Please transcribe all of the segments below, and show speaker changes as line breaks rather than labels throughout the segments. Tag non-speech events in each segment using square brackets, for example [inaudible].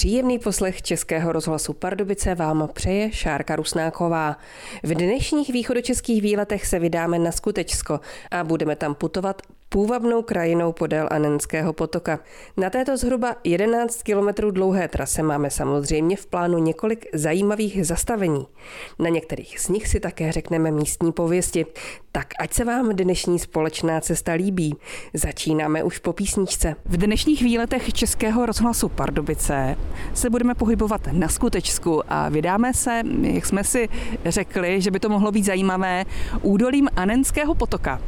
Příjemný poslech Českého rozhlasu Pardubice vám přeje Šárka Rusnáková. V dnešních východočeských výletech se vydáme na Skutečsko a budeme tam putovat půvabnou krajinou podél Anenského potoka. Na této zhruba 11 kilometrů dlouhé trase máme samozřejmě v plánu několik zajímavých zastavení. Na některých z nich si také řekneme místní pověsti. Tak ať se vám dnešní společná cesta líbí. Začínáme už po písničce.
V dnešních výletech Českého rozhlasu Pardubice se budeme pohybovat na Skutečsku a vydáme se, jak jsme si řekli, že by to mohlo být zajímavé, údolím Anenského potoka.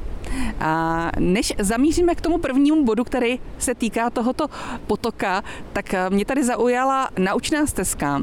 A než zamíříme k tomu prvnímu bodu, který se týká tohoto potoka, tak mě tady zaujala naučná stezka,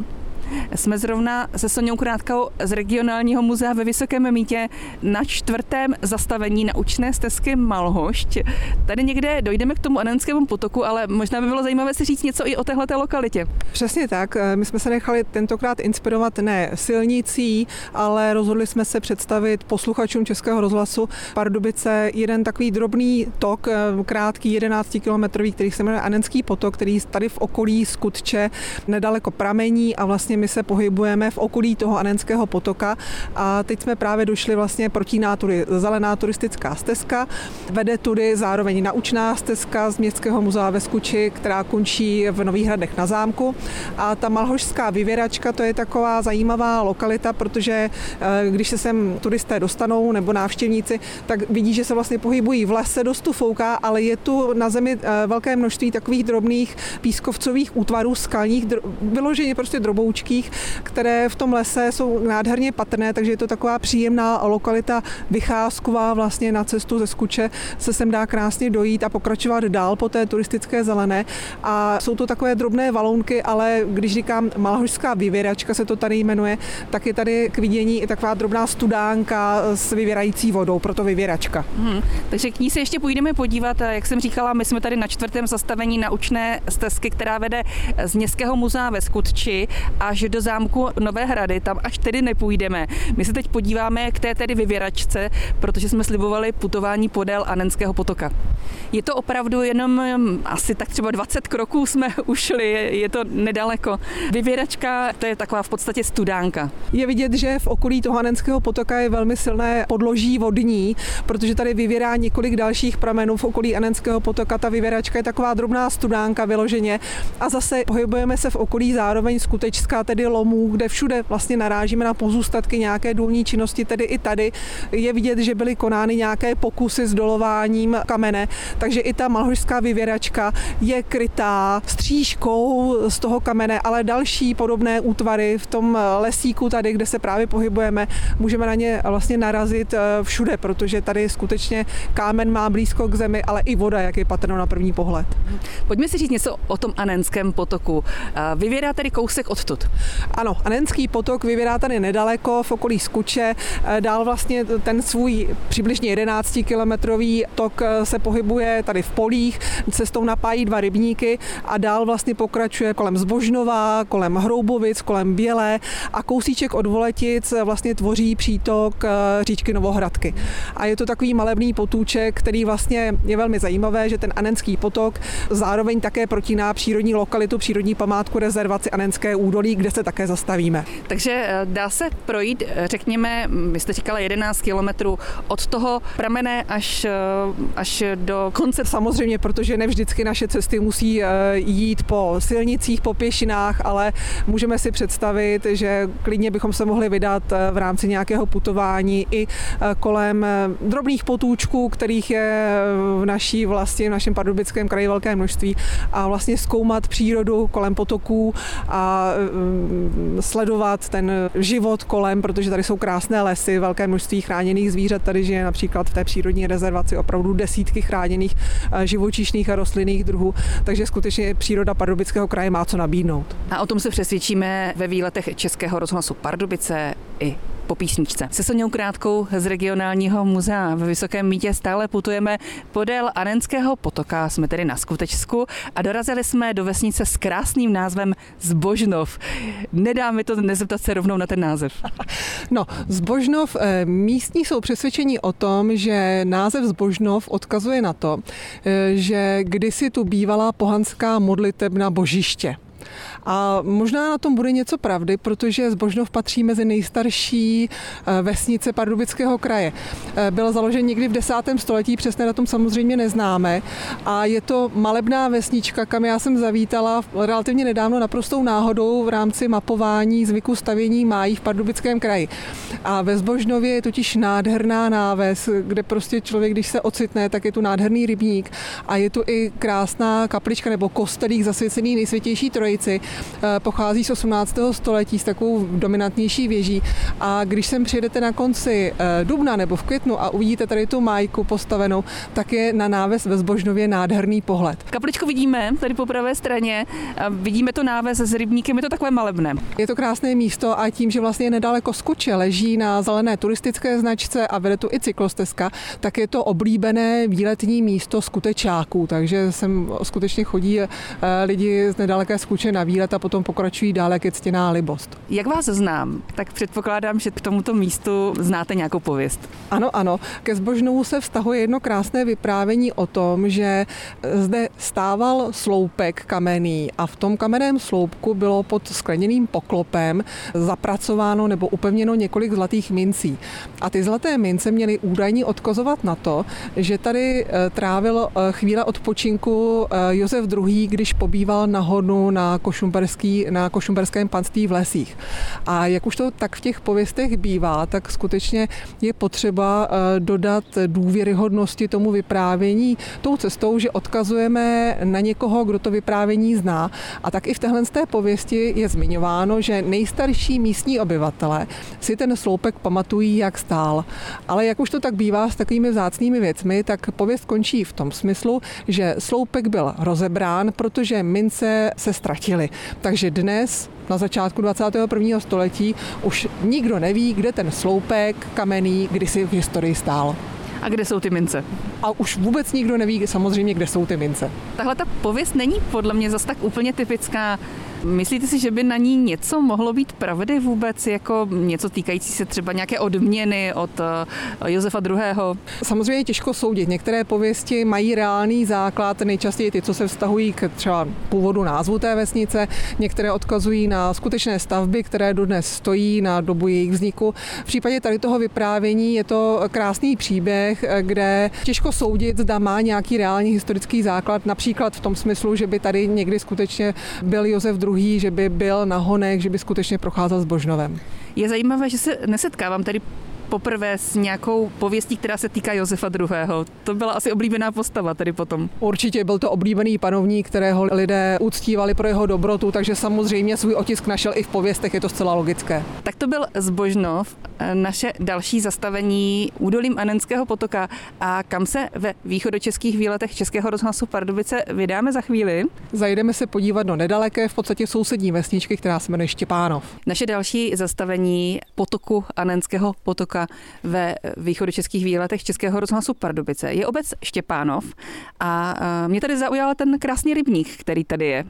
jsme zrovna se Soněou Krátkou z regionálního muzea ve Vysokém mítě na čtvrtém zastavení naučné stezky Malhošť. Tady někde dojdeme k tomu Anenskému potoku, ale možná by bylo zajímavé si říct něco i o téhle lokalitě.
Přesně tak. My jsme se nechali tentokrát inspirovat ne silnicí, ale rozhodli jsme se představit posluchačům Českého rozhlasu Pardubice jeden takový drobný tok, krátký 11 kilometrový, který se jmenuje Anenský potok, který tady v okolí Skutče nedaleko pramení a vlastně my se pohybujeme v okolí toho Anenského potoka a teď jsme právě došli vlastně proti nátury. Zelená turistická stezka, vede tudy zároveň naučná stezka z Městského muzea ve Skuči, která končí v Nových hradech na zámku. A ta Malhošská vyvěračka, to je taková zajímavá lokalita, protože eh, když se sem turisté dostanou nebo návštěvníci, tak vidí, že se vlastně pohybují v lese, dostu fouká, ale je tu na zemi eh, velké množství takových drobných pískovcových útvarů skalních, vyloženě prostě droboučky nízkých, které v tom lese jsou nádherně patrné, takže je to taková příjemná lokalita vycházková vlastně na cestu ze Skuče se sem dá krásně dojít a pokračovat dál po té turistické zelené. A jsou to takové drobné valonky, ale když říkám Malhožská vyvěračka se to tady jmenuje, tak je tady k vidění i taková drobná studánka s vyvěrající vodou, proto vyvěračka.
Hmm, takže k ní se ještě půjdeme podívat. Jak jsem říkala, my jsme tady na čtvrtém zastavení naučné stezky, která vede z Městského muzea ve Skutči až až do zámku Nové hrady, tam až tedy nepůjdeme. My se teď podíváme k té tedy vyvěračce, protože jsme slibovali putování podél Anenského potoka. Je to opravdu jenom hm, asi tak třeba 20 kroků jsme [laughs] ušli, je to nedaleko. Vyvěračka, to je taková v podstatě studánka.
Je vidět, že v okolí toho Anenského potoka je velmi silné podloží vodní, protože tady vyvěrá několik dalších pramenů v okolí Anenského potoka. Ta vyvěračka je taková drobná studánka vyloženě a zase pohybujeme se v okolí zároveň skutečská tedy lomů, kde všude vlastně narážíme na pozůstatky nějaké důlní činnosti, tedy i tady je vidět, že byly konány nějaké pokusy s dolováním kamene, takže i ta malhožská vyvěračka je krytá střížkou z toho kamene, ale další podobné útvary v tom lesíku tady, kde se právě pohybujeme, můžeme na ně vlastně narazit eh, všude, protože tady skutečně kámen má blízko k zemi, ale i voda, jak je patrno na první pohled.
Pojďme si říct něco o tom Anenském potoku. Vyvěrá tedy kousek odtud.
Ano, Anenský potok vyvěrá tady nedaleko v okolí Skuče. Eh, dál vlastně ten svůj přibližně 11 kilometrový tok eh, se pohybuje tady v polích, cestou napájí dva rybníky a dál vlastně pokračuje kolem Zbožnova, kolem Hroubovic, kolem Bělé a kousíček od Voletic vlastně tvoří přítok eh, říčky Novohradky. A je to takový malebný potůček, který vlastně je velmi zajímavé, že ten Anenský potok zároveň také protíná přírodní lokalitu, přírodní památku rezervaci Anenské údolí, kde se také zastavíme.
Takže eh, dá se projít, eh, řekněme, vy jste říkala 11 kilometrů od toho pramene až, eh, až do konce.
Samozřejmě, protože ne vždycky naše cesty musí jít po silnicích, po pěšinách, ale můžeme si představit, že klidně bychom se mohli vydat v rámci nějakého putování i kolem drobných potůčků, kterých je v naší vlasti, v našem pardubickém kraji velké množství a vlastně zkoumat přírodu kolem potoků a sledovat ten život kolem, protože tady jsou krásné lesy, velké množství chráněných zvířat. Tady žije například v té přírodní rezervaci opravdu desítky chráněných eh, živočišných a rostlinných druhů, takže skutečně příroda Pardubického kraje má co nabídnout.
A o tom se přesvědčíme ve výletech Českého rozhlasu Pardubice i po písničce. Se Soněou Krátkou z regionálního muzea ve Vysokém mítě stále putujeme podél Anenského potoka. Jsme tedy na Skutečsku a dorazili jsme do vesnice s krásným názvem Zbožnov. Nedá mi to nezeptat se rovnou na ten název. [laughs]
No, Zbožnov, eh, místní jsou přesvědčení o tom, že název Zbožnov odkazuje na to, eh, že kdysi tu bývala pohanská modlitebna božiště. A možná na tom bude něco pravdy, protože Zbožnov patří mezi nejstarší eh, vesnice Pardubického kraje. Eh, byl založen někdy v desátém století, přesně na tom samozřejmě neznáme. A je to malebná vesnička, kam já jsem zavítala relativně nedávno naprostou náhodou v rámci mapování zvyku stavění májí v Pardubickém kraji. A ve Zbožnově je totiž nádherná náves, kde prostě člověk, když se ocitne, tak je tu nádherný rybník a je tu i krásná kaplička nebo kostelík zasvěcený nejsvětější trojici. Eh, pochází z 18. století s takovou dominantnější věží a když sem přijedete na konci eh, dubna nebo v květnu a uvidíte tady tu majku postavenou, tak je na náves ve Zbožnově nádherný pohled.
Kapličku vidíme tady po pravé straně, vidíme to náves s rybníkem, je to takové malebné.
Je to krásné místo a tím, že vlastně je nedaleko Skuče, leží na zelené turistické značce a vede tu i cyklostezka, tak je to oblíbené výletní místo skutečáků, takže sem skutečně chodí eh, lidi z nedaleké Skuče na výlet a potom pokračují dále, je ctěná libost.
Jak vás znám, tak předpokládám, že k tomuto místu znáte nějakou pověst.
Ano, ano. Ke Zbožnovu se vztahuje jedno krásné vyprávění o tom, že zde stával sloupek kamenný a v tom kamenném sloupku bylo pod skleněným poklopem zapracováno nebo upevněno několik zlatých mincí. A ty zlaté mince měly údajně odkozovat na to, že tady eh, trávil eh, chvíle odpočinku eh, Josef II., když pobýval na honu na, košumberský, na košumberském panství v lesích. A jak už to tak v těch pověstech bývá, tak skutečně je potřeba dodat důvěryhodnosti tomu vyprávění tou cestou, že odkazujeme na někoho, kdo to vyprávění zná. A tak i v téhle té pověsti je zmiňováno, že nejstarší místní obyvatele si ten sloupek pamatují, jak stál. Ale jak už to tak bývá s takovými vzácnými věcmi, tak pověst končí v tom smyslu, že sloupek byl rozebrán, protože mince se ztratily. Takže dnes na začátku 21. století už nikdo neví, kde ten sloupek kamenný kdysi v historii stál.
A kde jsou ty mince?
A už vůbec nikdo neví samozřejmě, kde jsou ty mince.
Tahle ta pověst není podle mě zas tak úplně typická Myslíte si, že by na ní něco mohlo být pravdy vůbec, jako něco týkající se třeba nějaké odměny od eh, Josefa II.
Samozřejmě těžko soudit. Některé pověsti mají reálný základ, nejčastěji ty, co se vztahují k třeba původu názvu té vesnice, některé odkazují na skutečné stavby, které dodnes stojí na dobu jejich vzniku. V případě tady toho vyprávění je to krásný příběh, kde těžko soudit, zda má nějaký reálný historický základ, například v tom smyslu, že by tady někdy skutečně byl Josef II druhý, že by byl na honek, že by skutečně procházel s Božnovem.
Je zajímavé, že se nesetkávám tady poprvé s nějakou pověstí, která se týká Josefa II. To byla asi oblíbená postava tady potom.
Určitě byl to oblíbený panovník, kterého lidé uctívali pro jeho dobrotu, takže samozřejmě svůj otisk našel i v pověstech, je to zcela logické.
Tak to byl Zbožnov, naše další zastavení údolím Anenského potoka a kam se ve východočeských výletech Českého rozhlasu Pardubice vydáme za chvíli.
Zajdeme se podívat do nedaleké, v podstatě sousední vesničky, která se jmenuje Štěpánov.
Naše další zastavení potoku Anenského potoka Roka ve východočeských výletech Českého rozhlasu Pardubice. Je obec Štěpánov a mě tady zaujal ten krásný rybník, který tady je.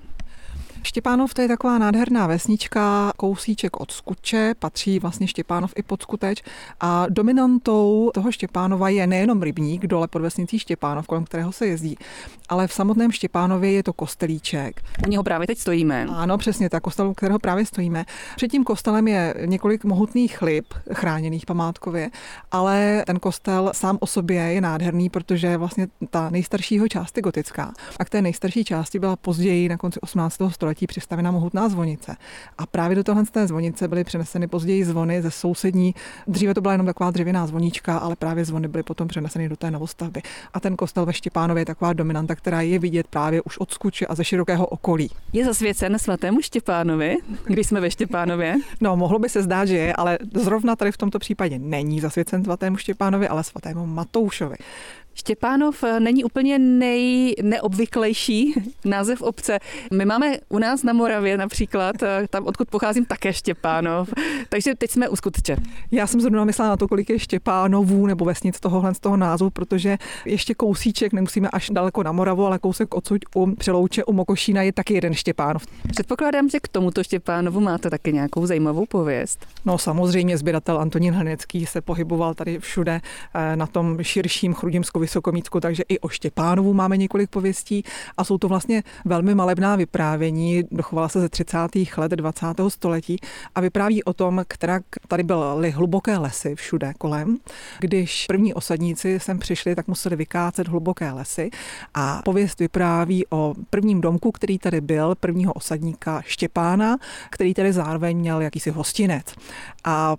Štěpánov to je taková nádherná vesnička, kousíček od Skuče, patří vlastně Štěpánov i pod Skuteč a dominantou toho Štěpánova je nejenom rybník dole pod vesnicí Štěpánov, kolem kterého se jezdí, ale v samotném Štěpánově je to kostelíček.
U něho právě teď stojíme.
Ano, přesně tak, kostel, u kterého právě stojíme. Před tím kostelem je několik mohutných lip, chráněných památkově, ale ten kostel sám o sobě je nádherný, protože vlastně ta nejstaršího část je gotická. A k té nejstarší části byla později na konci 18. století století přistavena mohutná zvonice. A právě do tohle té zvonice byly přeneseny později zvony ze sousední. Dříve to byla jenom taková dřevěná zvonička, ale právě zvony byly potom přeneseny do té novostavby. A ten kostel ve Štěpánově je taková dominanta, která je vidět právě už od Skuče a ze širokého okolí.
Je zasvěcen svatému Štěpánovi, když jsme ve Štěpánově? [laughs]
No, mohlo by se zdát, že je, ale zrovna tady v tomto případě není zasvěcen svatému Štěpánovi, ale svatému Matoušovi.
Štěpánov eh, není úplně nej, neobvyklejší [laughs] název obce. My máme u nás na Moravě například, eh, tam odkud pocházím, také Štěpánov. [laughs] Takže teď jsme u skutče.
Já jsem zrovna myslela na to, kolik je Štěpánovů nebo vesnic tohohle z toho názvu, protože ještě kousíček, nemusíme až daleko na Moravu, ale kousek odsud u Přelouče, u Mokošína je taky jeden Štěpánov.
Předpokládám, že k tomuto Štěpánovu máte taky nějakou zajímavou pověst.
No samozřejmě sběratel Antonín Hnecký se pohyboval tady všude eh, na tom širším chrudimsko Vysokomícku, takže i o Štěpánovu máme několik pověstí a jsou to vlastně velmi malebná vyprávění, dochovala se ze 30. let 20. století a vypráví o tom, která tady byly hluboké lesy všude kolem. Když první osadníci sem přišli, tak museli vykácet hluboké lesy a pověst vypráví o prvním domku, který tady byl, prvního osadníka Štěpána, který tady zároveň měl jakýsi hostinec. A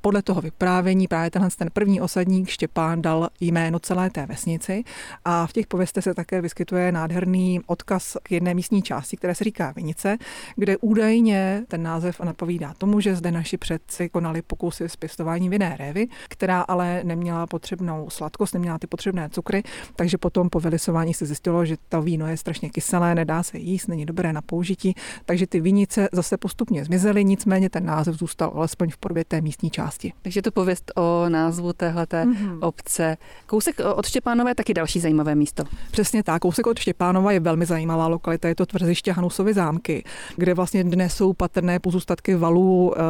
podle toho vyprávění právě tenhle ten první osadník Štěpán dal jméno celé té vesnici a v těch pověstech se také vyskytuje nádherný odkaz k jedné místní části, které se říká Vinice, kde údajně ten název napovídá tomu, že zde naši předci konali pokusy s pěstování vinné révy, která ale neměla potřebnou sladkost, neměla ty potřebné cukry, takže potom po vylisování se zjistilo, že to víno je strašně kyselé, nedá se jíst, není dobré na použití, takže ty vinice zase postupně zmizely, nicméně ten název zůstal alespoň v podobě té místní části části.
Takže to pověst o názvu téhleté mm-hmm. obce. Kousek od Štěpánova je taky další zajímavé místo.
Přesně tak. Kousek od Štěpánova je velmi zajímavá lokalita. Je to tvrziště Hanusovy zámky, kde vlastně dnes jsou patrné pozůstatky valů eh,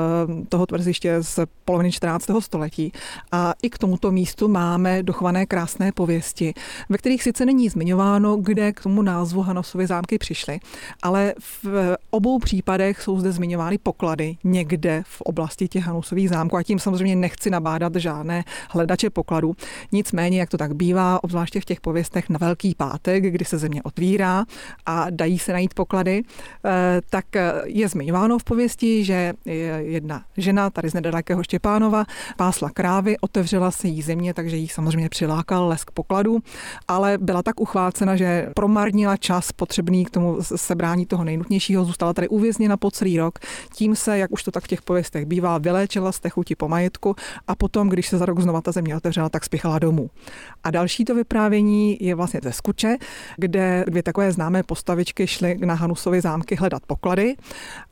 toho tvrziště z poloviny 14. století. A i k tomuto místu máme dochované krásné pověsti, ve kterých sice není zmiňováno, kde k tomu názvu Hanusovy zámky přišly, ale v obou případech jsou zde zmiňovány poklady někde v oblasti těch Hanusových zámků a tím samozřejmě nechci nabádat žádné hledače pokladů. Nicméně, jak to tak bývá, obzvláště v těch pověstech na Velký pátek, kdy se země otvírá a dají se najít poklady, eh, tak je zmiňováno v pověsti, že jedna žena tady z nedalekého Štěpánova pásla krávy, otevřela se jí země, takže jí samozřejmě přilákal lesk pokladů, ale byla tak uchvácena, že promarnila čas potřebný k tomu sebrání toho nejnutnějšího, zůstala tady uvězněna po celý rok. Tím se, jak už to tak v těch pověstech bývá, vyléčila z techuti po majetku a potom, když se za rok znova ta země otevřela, tak spěchala domů. A další to vyprávění je vlastně ze Skuče, kde dvě takové známé postavičky šly na Hanusovy zámky hledat poklady,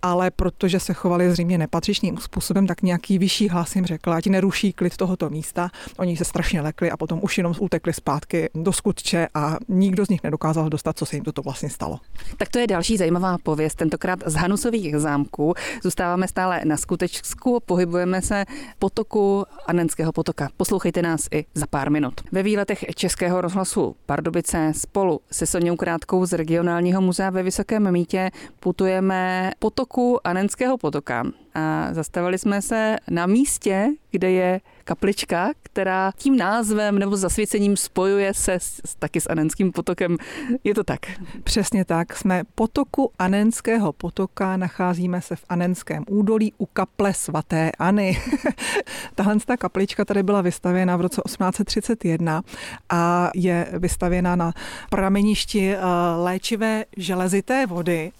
ale protože se chovali zřejmě nepatřičným způsobem, tak nějaký vyšší hlas jim řekl, ať neruší klid tohoto místa. Oni se strašně lekli a potom už jenom utekli zpátky do Skutče a nikdo z nich nedokázal dostat, co se jim toto vlastně stalo.
Tak to je další zajímavá pověst, tentokrát z Hanusových zámků. Zůstáváme stále na skutečsku, pohybujeme se potoku Anenského potoka. Poslouchejte nás i za pár minut. Ve výletech Českého rozhlasu Pardubice spolu se Soněou Krátkou z regionálního muzea ve Vysokém mítě putujeme potoku Anenského potoka a zastavili jsme se na místě, kde je kaplička, která tím názvem nebo zasvěcením spojuje se s, taky s Anenským potokem. Je to tak?
Přesně tak. Jsme potoku Anenského potoka, nacházíme se v Anenském údolí u kaple svaté Any. [laughs] Tahle ta kaplička tady byla vystavěna v roce 1831 a je vystavěna na prameništi eh, léčivé železité vody.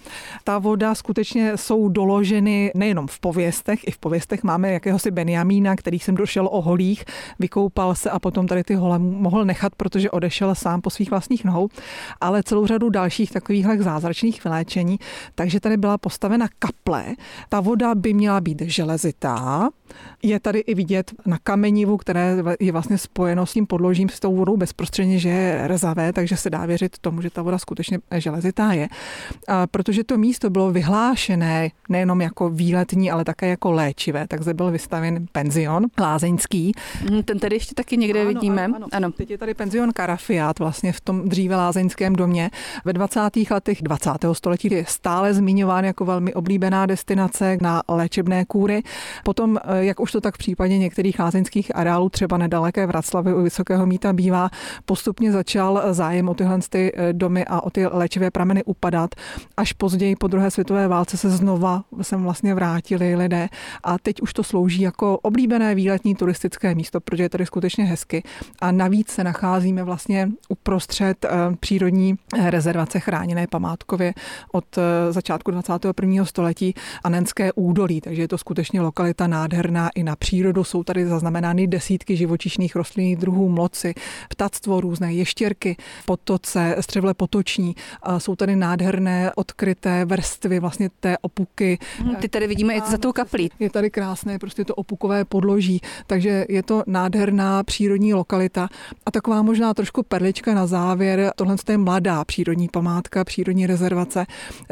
Ta voda skutečně jsou doloženy nejenom v pověstech, i v pověstech máme jakéhosi Benjamína, který jsem došel o holích, vykoupal se a potom tady ty hole mohl nechat, protože odešel sám po svých vlastních nohou, ale celou řadu dalších takových zázračných vyléčení. Takže tady byla postavena kaple. Ta voda by měla být železitá. Je tady i vidět na kamenivu, které je vlastně spojeno s tím podložím s tou vodou bezprostředně, že je rezavé, takže se dá věřit tomu, že ta voda skutečně železitá je. A protože to místo bylo vyhlášené nejenom jako výletní, ale také jako léčivé, tak zde byl vystaven penzion lázeňský.
Mhm, ten tady ještě taky někde ano, vidíme. Ano, ano.
ano. Teď je tady penzion Karafiát vlastně v tom dříve lázeňském domě. Ve 20. letech 20. století je stále zmiňován jako velmi oblíbená destinace na léčebné kůry. Potom, eh, jak už to tak v případě některých lázeňských areálů, třeba nedaleké Vraclavy u Vysokého míta bývá, postupně začal zájem o tyhle ty eh, domy a o ty léčivé prameny upadat. Až později po druhé světové válce se znova sem vlastně vrátili lidé a teď už to slouží jako oblíbené výletní turistické místo, protože je tady skutečně hezky. A navíc se nacházíme vlastně uprostřed eh, přírodní rezervace chráněné památkově od eh, začátku 21. století Anenské údolí, takže je to skutečně lokalita nádherná i na přírodu. Jsou tady zaznamenány desítky živočišných rostlinných druhů, mloci, ptactvo, různé ještěrky, potoce, střevle potoční. Jsou tady nádherné odkryté vrstvy vlastně té opuky.
Ty tady vidíme i za tou kaplí.
Je tady krásné, prostě to opukové podloží, takže je to nádherná přírodní lokalita a taková možná trošku perlička na závěr. Tohle je mladá přírodní památka, přírodní rezervace.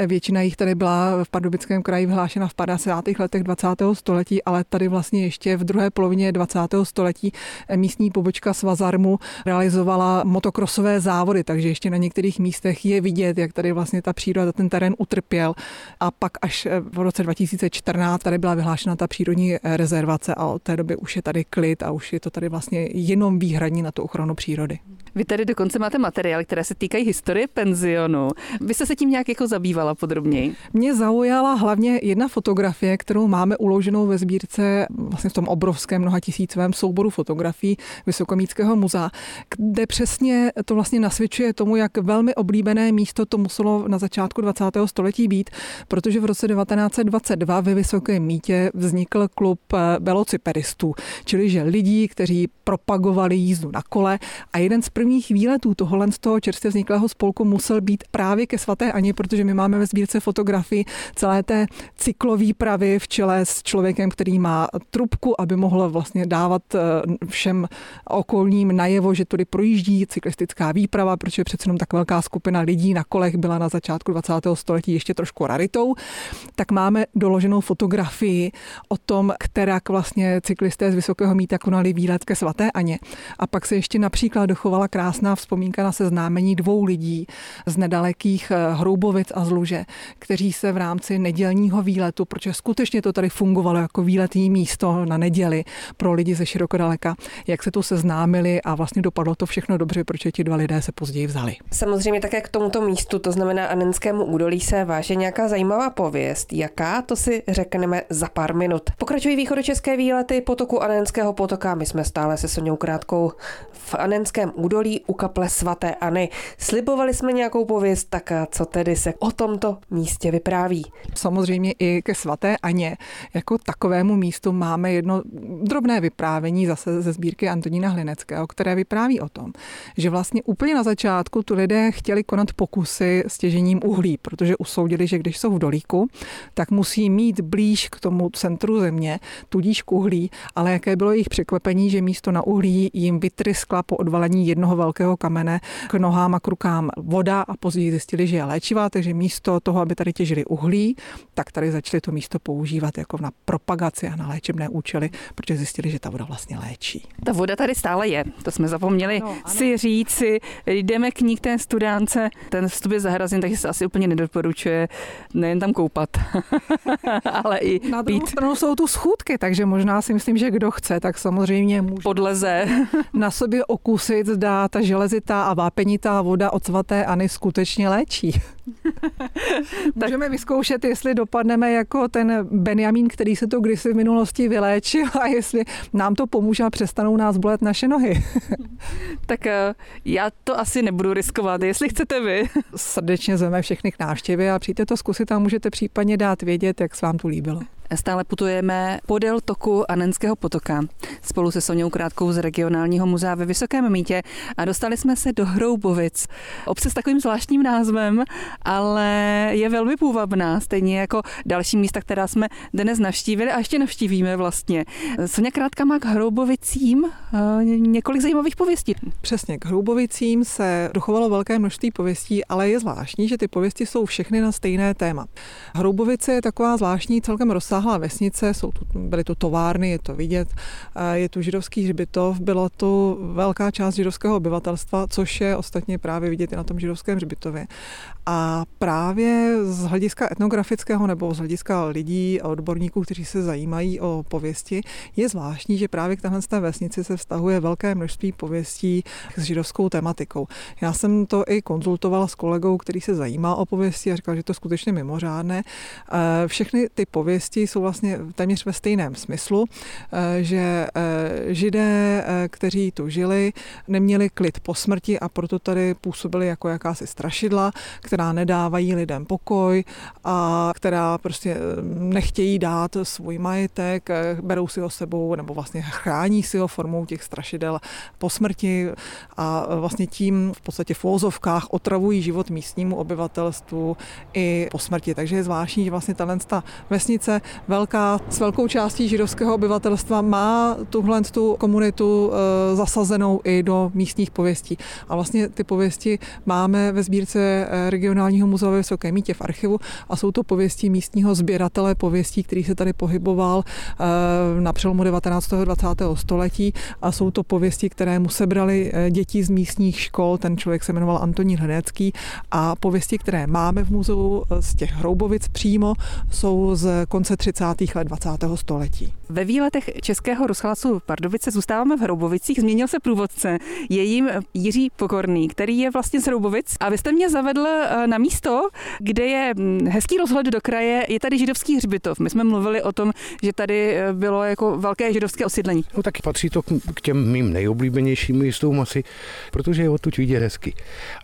Většina jich tady byla v Pardubickém kraji vyhlášena v 50. letech 20. století, ale tady vlastně ještě v druhé polovině 20. století místní pobočka Svazarmu realizovala motokrosové závody, takže ještě na některých místech je vidět, jak tady vlastně ta příroda, ten terén utrpěl. A pak až v roce 2014 tady byla vyhlášena ta přírodní rezervace a od té doby už je tady klid a už je to tady vlastně jenom výhradní na tu ochranu přírody.
Vy tady dokonce máte materiály, které se týkají historie penzionu. Vy jste se tím nějak jako zabývala podrobněji?
Mě zaujala hlavně jedna fotografie, kterou máme uloženou ve sbírce vlastně v tom obrovském mnoha tisícovém souboru fotografií Vysokomíckého muzea, kde přesně to vlastně nasvědčuje tomu, jak velmi oblíbené místo to muselo na začátku 20. století být, protože v roce 1922 ve Vysokém mítě vznikl klub velociperistů, čili že lidí, kteří propagovali jízdu na kole a jeden z výletů tohohle z toho čerstvě vzniklého spolku musel být právě ke svaté Ani, protože my máme ve sbírce fotografii celé té cyklové pravy v čele s člověkem, který má trubku, aby mohl vlastně dávat eh, všem okolním najevo, že tudy projíždí cyklistická výprava, protože přece jenom tak velká skupina lidí na kolech byla na začátku 20. století ještě trošku raritou, tak máme doloženou fotografii o tom, která vlastně cyklisté z Vysokého míta konali výlet ke svaté Aně. A pak se ještě například dochovala krásná vzpomínka na seznámení dvou lidí z nedalekých eh, Hroubovic a Zluže, kteří se v rámci nedělního výletu, protože skutečně to tady fungovalo jako výletní místo na neděli pro lidi ze širokodaleka, jak se tu seznámili a vlastně dopadlo to všechno dobře, protože ti dva lidé se později vzali.
Samozřejmě také k tomuto místu, to znamená Anenskému údolí, se váže nějaká zajímavá pověst. Jaká, to si řekneme za pár minut. Pokračují východočeské výlety potoku Anenského potoka. My jsme stále se Soňou Krátkou v Anenském údolí u kaple svatéAny. Slibovali jsme nějakou pověst, tak co tedy se o tomto místě vypráví?
Samozřejmě i ke svaté Aně jako takovému místu máme jedno drobné vyprávění zase ze sbírky Antonína Hlineckého, které vypráví o tom, že vlastně úplně na začátku tu lidé chtěli konat pokusy s těžením uhlí, protože usoudili, že když jsou v dolíku, tak musí mít blíž k tomu centru země, tudíž k uhlí, ale jaké bylo jejich překvapení, že místo na uhlí jim vytryskla po odvalení jednoho velkého kamene k nohám a k rukám voda a později zjistili, že je léčivá, takže místo toho, aby tady těžili uhlí, tak tady začali to místo používat jako na propagaci a na léčebné účely, protože zjistili, že ta voda vlastně léčí.
Ta voda tady stále je, to jsme zapomněli ano, ano. si říci. Jdeme k ní k té studánce, ten vstup je zahrazen, takže se asi úplně nedoporučuje nejen tam koupat, [laughs] ale i
Na druhou pít. stranu jsou tu schůdky, takže možná si myslím, že kdo chce, tak samozřejmě může
podleze [laughs]
na sobě okusit, zda ta železitá a vápenitá voda od svaté Any skutečně léčí. [laughs] Můžeme vyzkoušet, jestli dopadneme jako ten Benjamin, který se to kdysi v minulosti vyléčil a jestli nám to pomůže a přestanou nás bolet naše nohy. [laughs]
tak eh, já to asi nebudu riskovat, jestli chcete vy.
Srdečně zveme všechny k návštěvě a přijďte to zkusit a můžete případně dát vědět, jak se vám to líbilo.
Stále putujeme podél toku Anenského potoka spolu se Soňou Krátkou z regionálního muzea ve Vysokém mítě a dostali jsme se do Hroubovic. Obce s takovým zvláštním názvem, ale je velmi půvabná, stejně jako další místa, která jsme dnes navštívili a ještě navštívíme vlastně. Soňa Krátka má k Hroubovicím eh, několik zajímavých pověstí.
Přesně, k Hroubovicím se dochovalo velké množství pověstí, ale je zvláštní, že ty pověsti jsou všechny na stejné téma. Hroubovice je taková zvláštní celkem rozsáhlá rozsáhlá vesnice, jsou tu, byly tu továrny, je to vidět, je tu židovský hřbitov, byla to velká část židovského obyvatelstva, což je ostatně právě vidět i na tom židovském hřbitově. A právě z hlediska etnografického nebo z hlediska lidí a odborníků, kteří se zajímají o pověsti, je zvláštní, že právě k téhle té vesnici se vztahuje velké množství pověstí s židovskou tematikou. Já jsem to i konzultovala s kolegou, který se zajímá o pověsti a říkal, že to je skutečně mimořádné. E, všechny ty pověsti jsou vlastně téměř ve stejném smyslu, eh, že eh, židé, eh, kteří tu žili, neměli klid po smrti a proto tady působili jako jakási strašidla, která nedávají lidem pokoj a která prostě nechtějí dát svůj majetek, berou si ho sebou nebo vlastně chrání si ho formou těch strašidel po smrti a vlastně tím v podstatě v vozovkách otravují život místnímu obyvatelstvu i po smrti. Takže je zvláštní, že vlastně ta vesnice velká, s velkou částí židovského obyvatelstva má tuhle tu komunitu zasazenou i do místních pověstí. A vlastně ty pověsti máme ve sbírce e, regionálního muzea ve Vysoké mítě v archivu a jsou to pověsti místního sběratele pověstí, který se tady pohyboval e, na přelomu 19. a 20. století a jsou to pověsti, které mu sebrali děti z místních škol. Ten člověk se jmenoval Antonín Hnecký a pověsti, které máme v muzeu z těch Hroubovic přímo, jsou z konce 30. let 20. století.
Ve výletech Českého rozhlasu Pardubice zůstáváme v Hroubovicích. Změnil se průvodce, je jim Jiří Pokorný, který je vlastně z Hroubovic. A vy jste mě zavedl eh, na místo, kde je hm, hezký rozhled do kraje, je tady židovský hřbitov. My jsme mluvili o tom, že tady eh, bylo jako velké židovské osídlení.
No taky patří to k těm mým nejoblíbenějším místům asi, protože je odtud vidět hezky.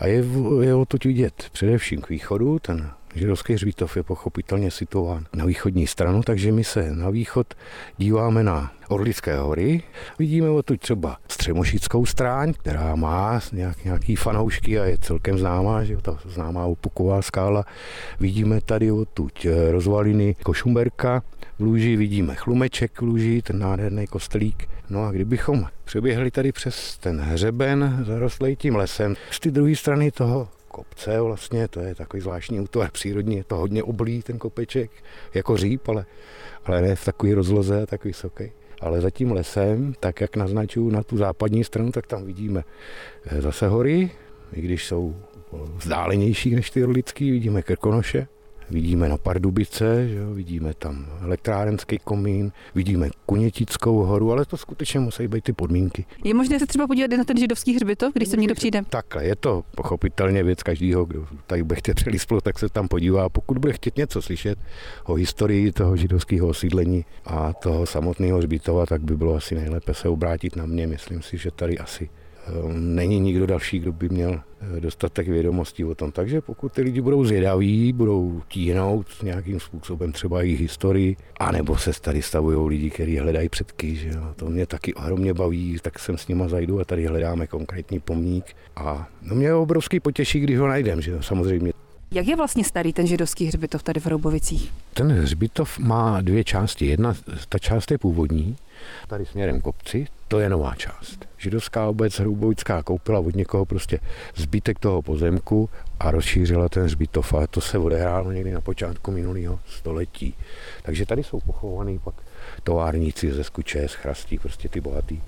A je, je odtud vidět především k východu, ten Židovský hřbitov je pochopitelně situován na východní stranu, takže my se na východ díváme na Orlické hory. Vidíme odtud třeba Střemošickou stráň, která má nějak, nějaký fanoušky a je celkem známá, že ta známá Opuková skála. Vidíme tady odtud eh, rozvaliny Košumberka, v Lůži vidíme Chlumeček v Lůži, ten nádherný kostelík. No a kdybychom přeběhli tady přes ten hřeben zarostlý tím lesem, z ty druhé strany toho kopce vlastně, to je takový zvláštní útvar přírodní, je to hodně oblý ten kopeček, jako říp, ale, ale ne v takové rozloze tak vysoký. Ale za tím lesem, tak jak naznačuju na tu západní stranu, tak tam vidíme eh, zase hory, i když jsou vzdálenější než ty orlický, vidíme Krkonoše, Vidíme na Pardubice, že jo, vidíme tam elektrárenský komín, vidíme Kunětickou horu, ale to skutečně musí být ty podmínky.
Je možné se třeba podívat na ten židovský hřbitov, když se někdo přijde?
Takhle, je to pochopitelně věc každého, kdo tady bude chtět přelísplo, tak se tam podívá. Pokud bude chtět něco slyšet o historii toho židovského osídlení a toho samotného hřbitova, tak by bylo asi nejlépe se obrátit na mě. Myslím si, že tady asi není nikdo další, kdo by měl eh, dostatek vědomostí o tom. Takže pokud ty lidi budou zvědaví, budou tíhnout nějakým způsobem třeba jejich historii, anebo se tady stavují lidi, kteří hledají předky, že jo. to mě taky ohromně baví, tak sem s nima zajdu a tady hledáme konkrétní pomník. A no mě obrovský potěší, když ho najdem, že jo, samozřejmě.
Jak je vlastně starý ten židovský hřbitov tady v Roubovicích?
Ten hřbitov má dvě části. Jedna, ta část je původní, tady směrem kopci, to je nová část. Židovská obec Hrubovická koupila od někoho prostě zbytek toho pozemku a rozšířila ten zbytov. A to se odehrálo někdy na počátku minulého století. Takže tady jsou pochovaný pak továrníci ze Skuče, z Chrastí, prostě ty bohatý,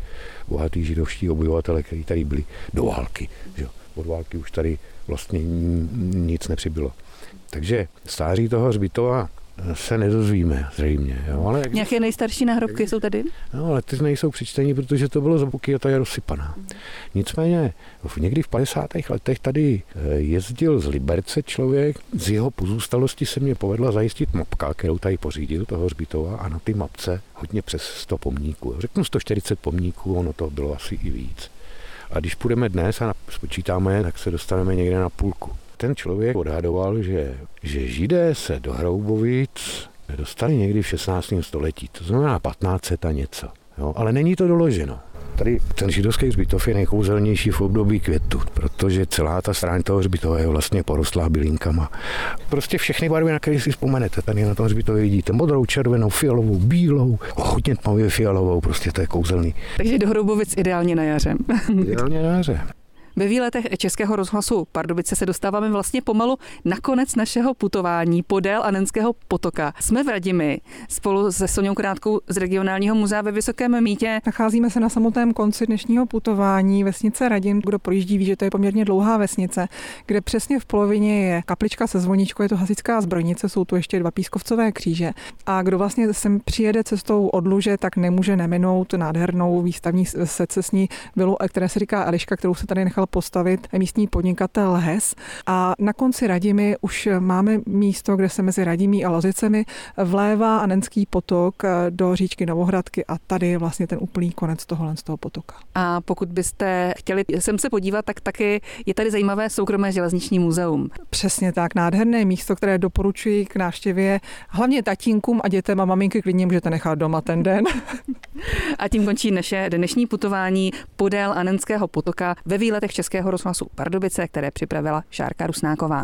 bohatý židovští obyvatele, kteří tady byli do války. Že? Od války už tady vlastně nic nepřibylo. Takže stáří toho zbytova se nedozvíme zřejmě. Jo?
Ale jak... Nějaké nejstarší nahrobky jsou tady?
No, ale ty nejsou přečtení, protože to bylo za boky a ta je rozsypaná. Nicméně někdy v 50. letech tady eh, jezdil z Liberce člověk, z jeho pozůstalosti se mě povedla zajistit mapka, kterou tady pořídil, toho hřbitova, a na ty mapce hodně přes 100 pomníků. Řeknu 140 pomníků, ono to bylo asi i víc. A když půjdeme dnes a spočítáme, tak se dostaneme někde na půlku ten člověk odhadoval, že, že židé se do Hroubovic dostali někdy v 16. století, to znamená 15 a něco. Jo, ale není to doloženo. Tady ten židovský hřbitov je nejkouzelnější v období květu, protože celá ta stráň toho hřbitova je vlastně porostlá bylinkama. Prostě všechny barvy, na které si vzpomenete, tady na tom hřbitově vidíte modrou, červenou, fialovou, bílou, hodně tmavě fialovou, prostě to je kouzelný.
Takže do Hroubovic ideálně na jaře.
ideálně na jaře.
Ve výletech Českého rozhlasu Pardubice se dostáváme vlastně pomalu na konec našeho putování podél Anenského potoka. Jsme v Radimi spolu se Soňou Krátkou z regionálního muzea ve Vysokém Mítě.
Nacházíme se na samotném konci dnešního putování vesnice Radim. Kdo projíždí, ví, že to je poměrně dlouhá vesnice, kde přesně v polovině je kaplička se zvoničkou, je to hasická zbrojnice, jsou tu ještě dva pískovcové kříže. A kdo vlastně sem přijede cestou od Luže, tak nemůže neminout nádhernou výstavní secesní vilu, které se říká Eliška, kterou se tady nechal postavit místní podnikatel Hes. A na konci Radimy už máme místo, kde se mezi Radimí a Lozicemi vlévá Anenský potok do říčky Novohradky a tady je vlastně ten úplný konec tohohle z toho potoka.
A pokud byste chtěli sem se podívat, tak taky je tady zajímavé soukromé železniční muzeum.
Přesně tak, nádherné místo, které doporučuji k návštěvě hlavně tatínkům a dětem a maminky klidně můžete nechat doma ten den. [laughs]
A tím končí naše dnešní putování podél Anenského potoka ve výletech Českého rozhlasu Pardubice, které připravila Šárka Rusnáková.